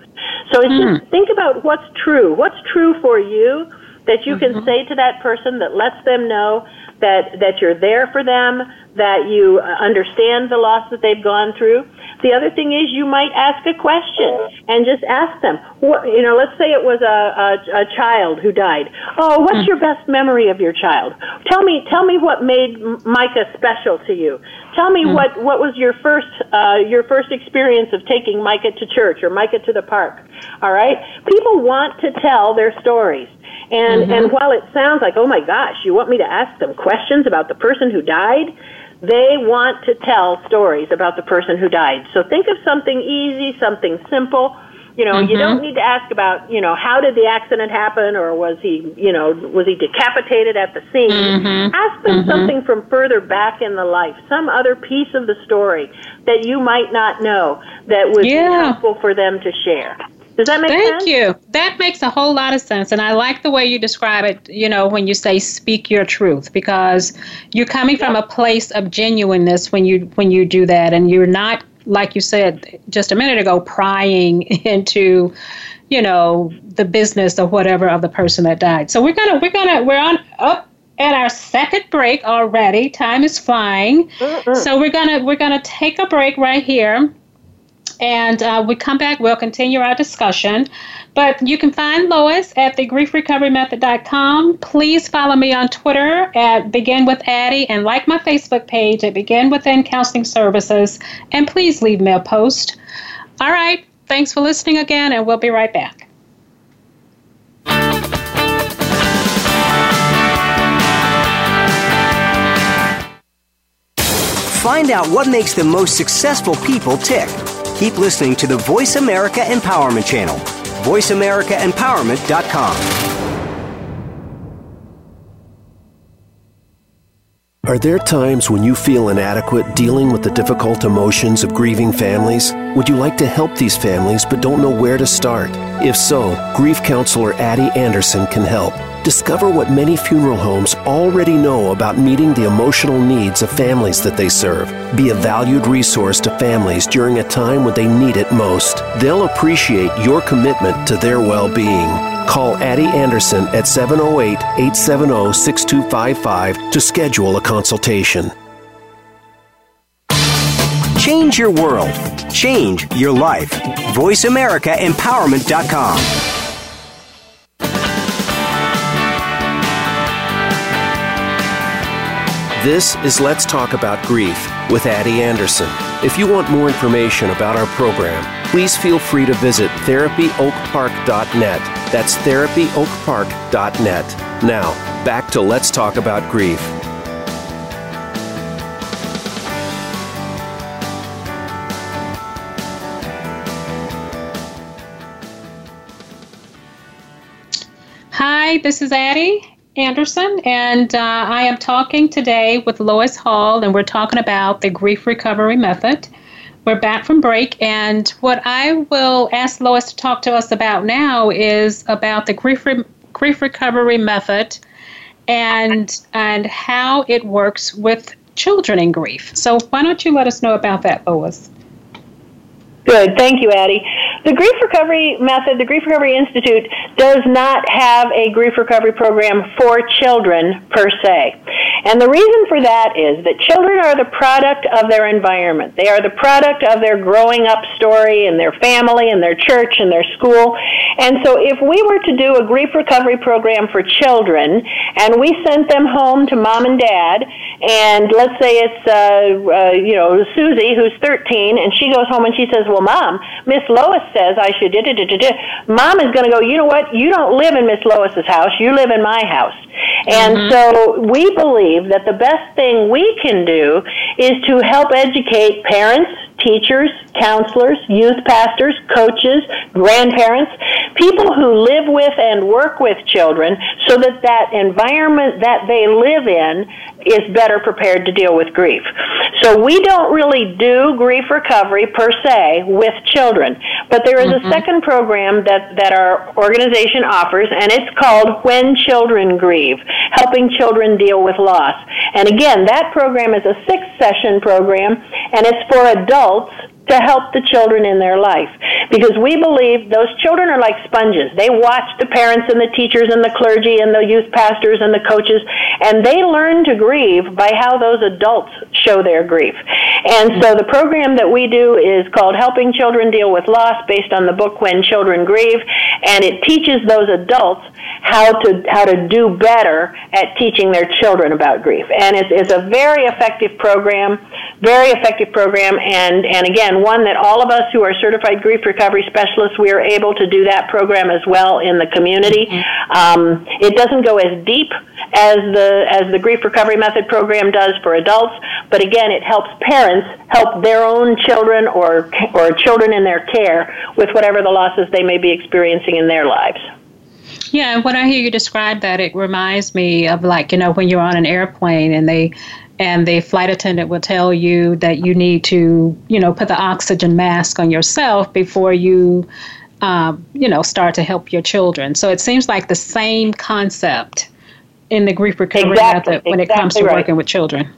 So it's mm. just think about what's true. What's true for you that you mm-hmm. can say to that person that lets them know that that you're there for them, that you understand the loss that they've gone through. The other thing is you might ask a question and just ask them. What, you know, let's say it was a, a, a child who died. Oh, what's mm. your best memory of your child? Tell me, tell me what made Micah special to you. Tell me mm. what what was your first uh, your first experience of taking Micah to church or Micah to the park. All right, people want to tell their stories. And mm-hmm. and while it sounds like, oh my gosh, you want me to ask them questions about the person who died, they want to tell stories about the person who died. So think of something easy, something simple. You know, mm-hmm. you don't need to ask about, you know, how did the accident happen or was he, you know, was he decapitated at the scene? Mm-hmm. Ask them mm-hmm. something from further back in the life, some other piece of the story that you might not know that would yeah. be helpful for them to share. Does that make Thank sense? Thank you. That makes a whole lot of sense. And I like the way you describe it, you know, when you say speak your truth because you're coming from a place of genuineness when you when you do that and you're not like you said just a minute ago prying <laughs> into you know the business or whatever of the person that died. So we're going to we're going to we're on up at our second break already. Time is flying. Mm-mm. So we're to we're going to take a break right here. And uh, we come back, we'll continue our discussion. But you can find Lois at thegriefrecoverymethod.com. Please follow me on Twitter at Begin Within Addie and like my Facebook page at Begin Within Counseling Services. And please leave me a post. All right. Thanks for listening again, and we'll be right back. Find out what makes the most successful people tick Keep listening to the Voice America Empowerment Channel. VoiceAmericaEmpowerment.com. Are there times when you feel inadequate dealing with the difficult emotions of grieving families? Would you like to help these families but don't know where to start? If so, grief counselor Addie Anderson can help. Discover what many funeral homes already know about meeting the emotional needs of families that they serve. Be a valued resource to families during a time when they need it most. They'll appreciate your commitment to their well being. Call Addie Anderson at 708 870 6255 to schedule a consultation. Change your world. Change your life. VoiceAmericaEmpowerment.com. This is Let's Talk About Grief with Addie Anderson. If you want more information about our program, please feel free to visit therapyoakpark.net. That's therapyoakpark.net. Now, back to Let's Talk About Grief. Hi, this is Addie. Anderson, and uh, I am talking today with Lois Hall, and we're talking about the grief recovery method. We're back from break, and what I will ask Lois to talk to us about now is about the grief, re- grief recovery method and and how it works with children in grief. So why don't you let us know about that, Lois? Good. Thank you, Addie. The Grief Recovery Method, the Grief Recovery Institute, does not have a grief recovery program for children per se. And the reason for that is that children are the product of their environment. They are the product of their growing up story and their family and their church and their school. And so if we were to do a grief recovery program for children and we sent them home to mom and dad, and let's say it's, uh, uh, you know, Susie who's 13 and she goes home and she says, well, mom, Miss Lois says I should, da, da, da, da, mom is going to go, you know what? You don't live in Miss Lois's house. You live in my house. And mm-hmm. so we believe that the best thing we can do is to help educate parents, teachers, counselors, youth pastors, coaches, grandparents, people who live with and work with children so that that environment that they live in is better prepared to deal with grief. So we don't really do grief recovery per se with children, but there is mm-hmm. a second program that, that our organization offers, and it's called When Children Grieve, helping children deal with loss. And again, that program is a six session program, and it's for adults to help the children in their life. Because we believe those children are like sponges. They watch the parents and the teachers and the clergy and the youth pastors and the coaches, and they learn to grieve by how those adults show their grief. And so the program that we do is called Helping Children Deal with Loss based on the book When Children Grieve, and it teaches those adults how to how to do better at teaching their children about grief. And it's, it's a very effective program, very effective program, and, and again, and one that all of us who are certified grief recovery specialists, we are able to do that program as well in the community. Mm-hmm. Um, it doesn't go as deep as the as the grief recovery method program does for adults, but again, it helps parents help their own children or or children in their care with whatever the losses they may be experiencing in their lives. Yeah, when I hear you describe that, it reminds me of like, you know, when you're on an airplane and they and the flight attendant will tell you that you need to, you know, put the oxygen mask on yourself before you, um, you know, start to help your children. So it seems like the same concept in the grief recovery exactly, method when exactly it comes to right. working with children.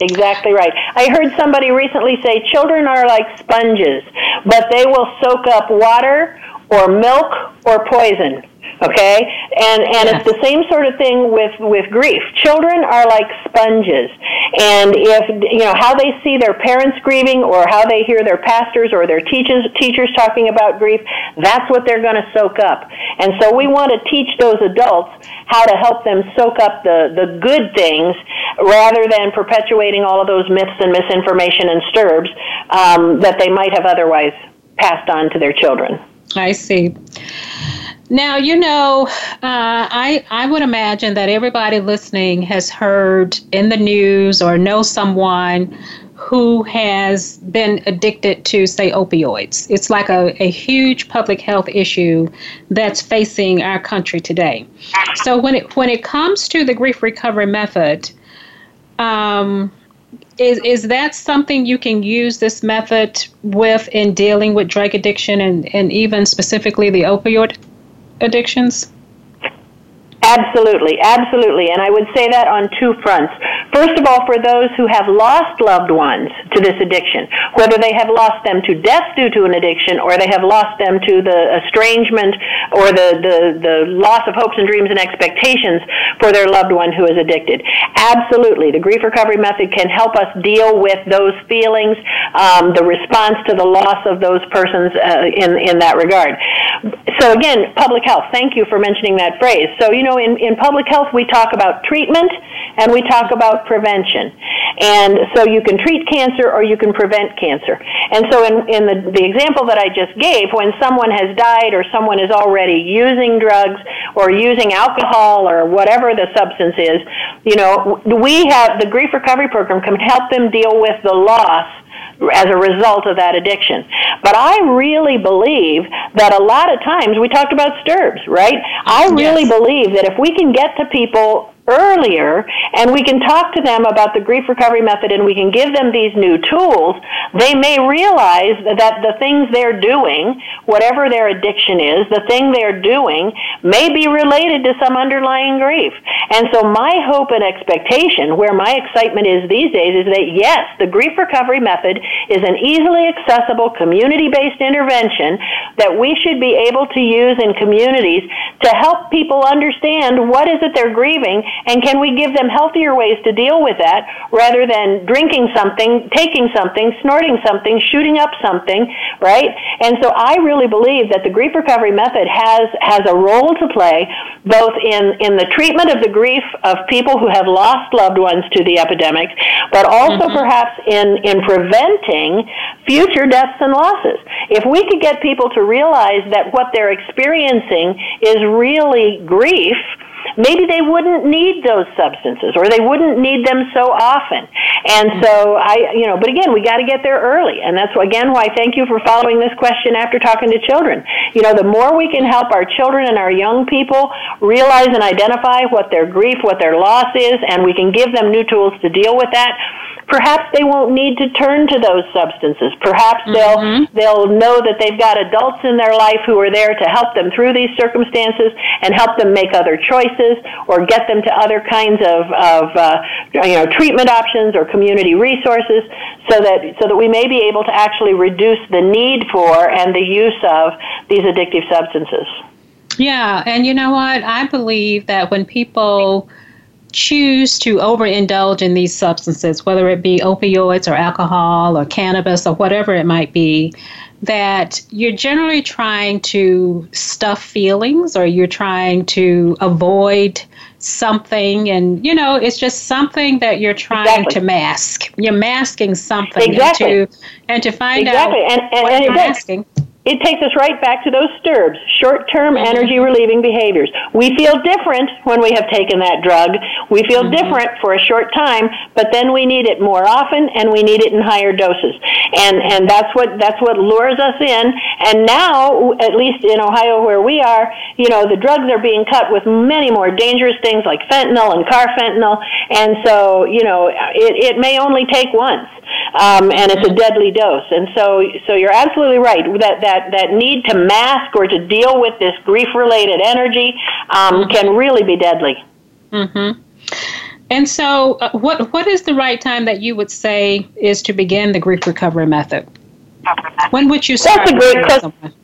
Exactly right. I heard somebody recently say children are like sponges, but they will soak up water or milk or poison Okay, and and it's the same sort of thing with with grief. Children are like sponges, and if you know how they see their parents grieving, or how they hear their pastors or their teachers teachers talking about grief, that's what they're going to soak up. And so we want to teach those adults how to help them soak up the the good things rather than perpetuating all of those myths and misinformation and STERBs um, that they might have otherwise passed on to their children. I see. Now, you know, uh, I, I would imagine that everybody listening has heard in the news or know someone who has been addicted to, say, opioids. It's like a, a huge public health issue that's facing our country today. So when it when it comes to the grief recovery method, um, is is that something you can use this method with in dealing with drug addiction and, and even specifically the opioid addictions? Absolutely, absolutely. And I would say that on two fronts. First of all, for those who have lost loved ones to this addiction, whether they have lost them to death due to an addiction or they have lost them to the estrangement or the, the, the loss of hopes and dreams and expectations for their loved one who is addicted. Absolutely. The grief recovery method can help us deal with those feelings, um, the response to the loss of those persons uh, in, in that regard. So again, public health. Thank you for mentioning that phrase. So, you know, in, in public health, we talk about treatment and we talk about prevention. And so you can treat cancer or you can prevent cancer. And so in, in the, the example that I just gave, when someone has died or someone is already using drugs or using alcohol or whatever the substance is, you know, we have the grief recovery program can help them deal with the loss as a result of that addiction. But I really believe that a lot of times we talked about STERBs, right? I really yes. believe that if we can get to people earlier and we can talk to them about the grief recovery method and we can give them these new tools, they may realize that the things they're doing, whatever their addiction is, the thing they're doing may be related to some underlying grief. And so my hope and expectation, where my excitement is these days, is that yes, the grief recovery method is an easily accessible community-based intervention that we should be able to use in communities to help people understand what is it they're grieving and can we give them healthier ways to deal with that rather than drinking something, taking something, snorting something, shooting up something, right? And so I really believe that the grief recovery method has, has a role to play both in, in the treatment of the grief of people who have lost loved ones to the epidemic, but also mm-hmm. perhaps in, in preventing future deaths and losses. If we could get people to realize that what they're experiencing is really grief, maybe they wouldn't need those substances or they wouldn't need them so often. And so I, you know, but again, we got to get there early. And that's again why thank you for following this question after talking to children. You know, the more we can help our children and our young people realize and identify what their grief, what their loss is, and we can give them new tools to deal with that, perhaps they won't need to turn to those substances. Perhaps they'll mm-hmm. they'll know that they've got adults in their life who are there to help them through these circumstances and help them make other choices or get them to other kinds of of uh, you know treatment options or community resources so that so that we may be able to actually reduce the need for and the use of these addictive substances. Yeah, and you know what? I believe that when people choose to overindulge in these substances, whether it be opioids or alcohol or cannabis or whatever it might be, that you're generally trying to stuff feelings or you're trying to avoid something and you know it's just something that you're trying exactly. to mask you're masking something exactly. and to and to find exactly. out and, and, what and you're masking it takes us right back to those STERBs, short-term mm-hmm. energy relieving behaviors. We feel different when we have taken that drug. We feel mm-hmm. different for a short time, but then we need it more often and we need it in higher doses. And and that's what that's what lures us in. And now, at least in Ohio where we are, you know, the drugs are being cut with many more dangerous things like fentanyl and carfentanil. And so, you know, it, it may only take once um, and it's a deadly dose. And so, so you're absolutely right that that that need to mask or to deal with this grief-related energy um, mm-hmm. can really be deadly. Mm-hmm. And so, uh, what what is the right time that you would say is to begin the grief recovery method? When would you start? That's a great question.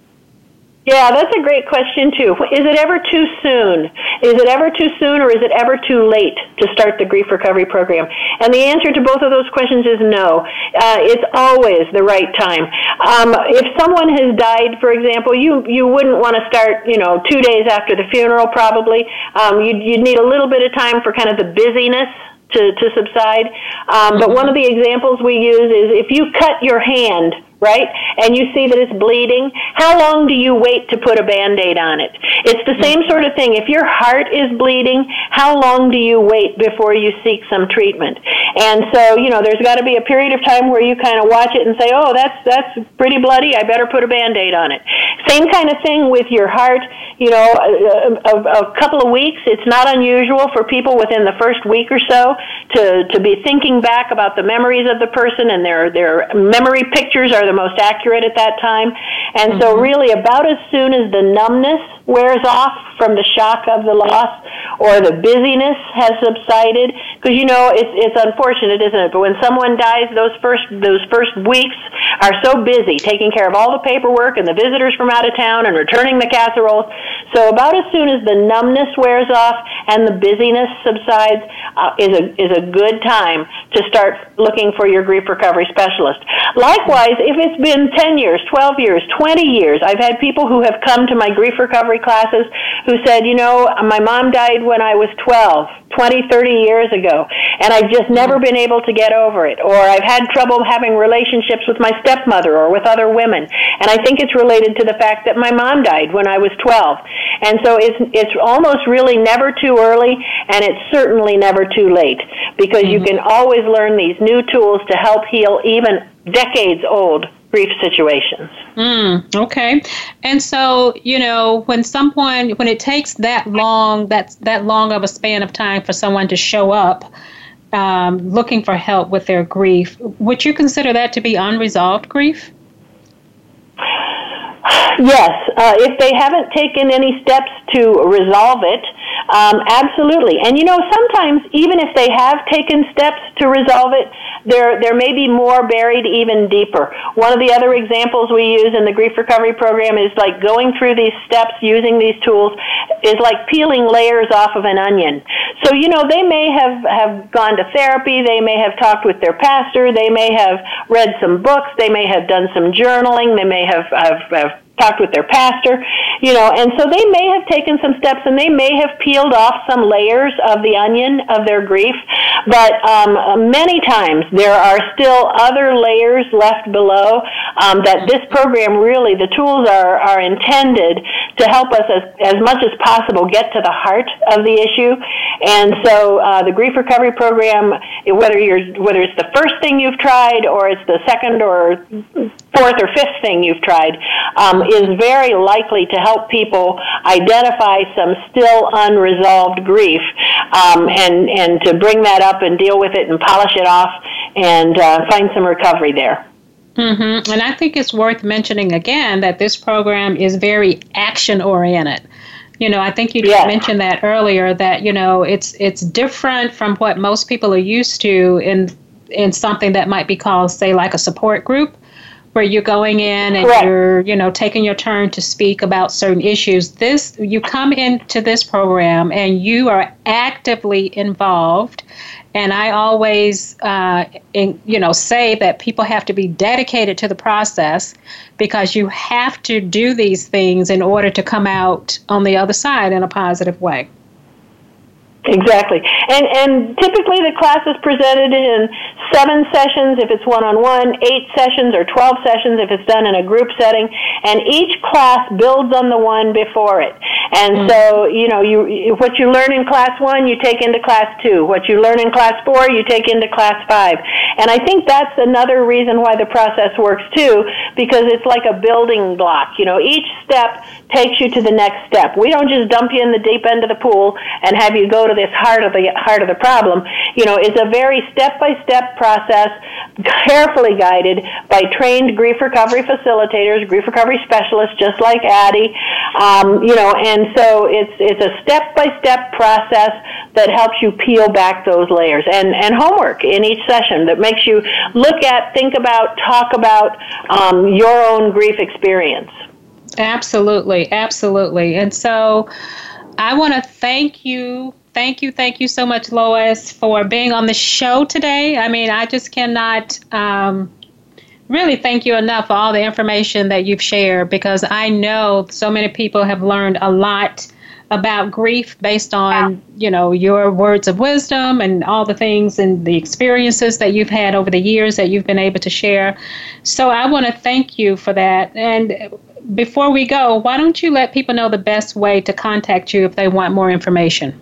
Yeah, that's a great question too. Is it ever too soon? Is it ever too soon or is it ever too late to start the grief recovery program? And the answer to both of those questions is no. Uh, it's always the right time. Um, if someone has died, for example, you you wouldn't want to start, you know, two days after the funeral. Probably, um, you'd, you'd need a little bit of time for kind of the busyness to, to subside. Um, but one of the examples we use is if you cut your hand right? And you see that it's bleeding. How long do you wait to put a band aid on it? It's the same sort of thing. If your heart is bleeding, how long do you wait before you seek some treatment? And so, you know, there's got to be a period of time where you kind of watch it and say, oh, that's, that's pretty bloody. I better put a band aid on it. Same kind of thing with your heart. You know, a, a, a couple of weeks, it's not unusual for people within the first week or so to, to be thinking back about the memories of the person and their, their memory pictures are the most accurate at that time. And mm-hmm. so, really, about as soon as the numbness wears off from the shock of the loss or the busyness has subsided because you know it's it's unfortunate isn't it but when someone dies those first those first weeks are so busy taking care of all the paperwork and the visitors from out of town and returning the casseroles so about as soon as the numbness wears off and the busyness subsides uh, is a is a good time to start looking for your grief recovery specialist. Likewise if it's been 10 years 12 years 20 years i've had people who have come to my grief recovery classes who said, you know, my mom died when I was 12, 20, 30 years ago, and I've just never been able to get over it. Or I've had trouble having relationships with my stepmother or with other women. And I think it's related to the fact that my mom died when I was 12. And so it's, it's almost really never too early, and it's certainly never too late, because mm-hmm. you can always learn these new tools to help heal even decades old grief situations. Mm, okay. And so, you know, when someone when it takes that long that's that long of a span of time for someone to show up um, looking for help with their grief, would you consider that to be unresolved grief? Yes, uh, if they haven't taken any steps to resolve it, um, absolutely. And you know, sometimes even if they have taken steps to resolve it, there there may be more buried even deeper. One of the other examples we use in the grief recovery program is like going through these steps using these tools is like peeling layers off of an onion. So you know, they may have have gone to therapy, they may have talked with their pastor, they may have read some books, they may have done some journaling, they may have have, have talked with their pastor, you know, and so they may have taken some steps and they may have peeled off some layers of the onion of their grief, but um, many times there are still other layers left below um, that this program really, the tools are, are intended to help us as, as much as possible get to the heart of the issue. And so uh, the grief recovery program, whether you're whether it's the first thing you've tried or it's the second or fourth or fifth thing you've tried, um, is very likely to help people identify some still unresolved grief um, and, and to bring that up and deal with it and polish it off and uh, find some recovery there. Mm-hmm. And I think it's worth mentioning again that this program is very action oriented. You know, I think you yes. mentioned that earlier that you know it's it's different from what most people are used to in in something that might be called, say, like a support group where you're going in and Correct. you're you know taking your turn to speak about certain issues. This you come into this program and you are actively involved. And i always uh, in, you know say that people have to be dedicated to the process because you have to do these things in order to come out on the other side in a positive way Exactly. And and typically the class is presented in seven sessions if it's one on one, eight sessions or 12 sessions if it's done in a group setting, and each class builds on the one before it. And mm-hmm. so, you know, you what you learn in class 1, you take into class 2. What you learn in class 4, you take into class 5. And I think that's another reason why the process works too because it's like a building block. You know, each step takes you to the next step. We don't just dump you in the deep end of the pool and have you go to this heart of the heart of the problem. You know, it's a very step-by-step process, carefully guided by trained grief recovery facilitators, grief recovery specialists, just like Addie. Um, you know, and so it's it's a step-by-step process that helps you peel back those layers and and homework in each session that makes you look at, think about, talk about um, your own grief experience. Absolutely, absolutely. And so I want to thank you. Thank you, thank you so much, Lois, for being on the show today. I mean, I just cannot um, really thank you enough for all the information that you've shared because I know so many people have learned a lot about grief based on you know your words of wisdom and all the things and the experiences that you've had over the years that you've been able to share so i want to thank you for that and before we go, why don't you let people know the best way to contact you if they want more information?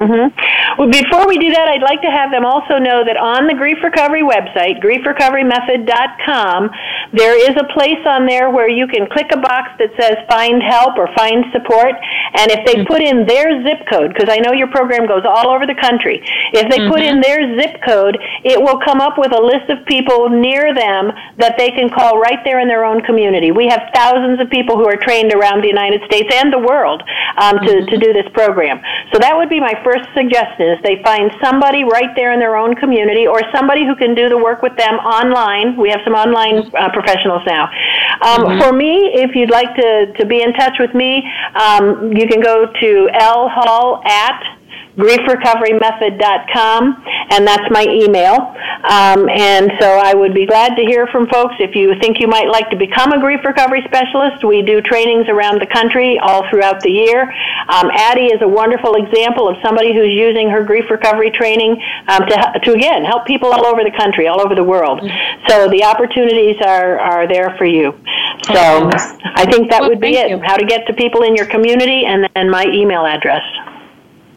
Mm-hmm. Well, before we do that, I'd like to have them also know that on the Grief Recovery website, griefrecoverymethod.com, there is a place on there where you can click a box that says find help or find support. And if they mm-hmm. put in their zip code, because I know your program goes all over the country, if they mm-hmm. put in mm-hmm. their zip code, it will come up with a list of people near them that they can call right there in their own community. We have thousands of people who are trained around the United States and the world um, to, to mm-hmm. do this program. So that would be my first first suggestion is they find somebody right there in their own community or somebody who can do the work with them online. We have some online uh, professionals now. Um, mm-hmm. For me, if you'd like to, to be in touch with me, um, you can go to lhall at griefrecoverymethod.com, and that's my email. Um, and so I would be glad to hear from folks. If you think you might like to become a grief recovery specialist, we do trainings around the country all throughout the year. Um, Addie is a wonderful example of somebody who's using her grief recovery training um, to, to, again, help people all over the country, all over the world. So the opportunities are, are there for you. So I think that well, would be it. You. How to get to people in your community and then my email address.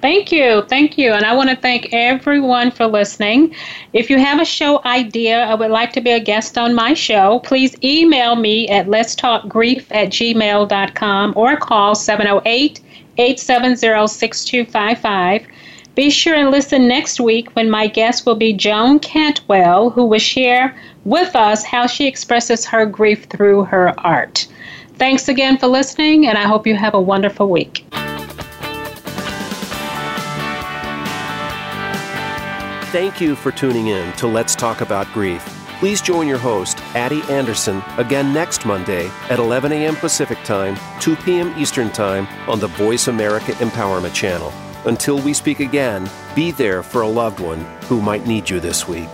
Thank you. Thank you. And I want to thank everyone for listening. If you have a show idea I would like to be a guest on my show, please email me at letstalkgrief at gmail.com or call 708 870 6255. Be sure and listen next week when my guest will be Joan Cantwell, who will share with us how she expresses her grief through her art. Thanks again for listening, and I hope you have a wonderful week. Thank you for tuning in to Let's Talk About Grief. Please join your host, Addie Anderson, again next Monday at 11 a.m. Pacific Time, 2 p.m. Eastern Time on the Voice America Empowerment Channel. Until we speak again, be there for a loved one who might need you this week.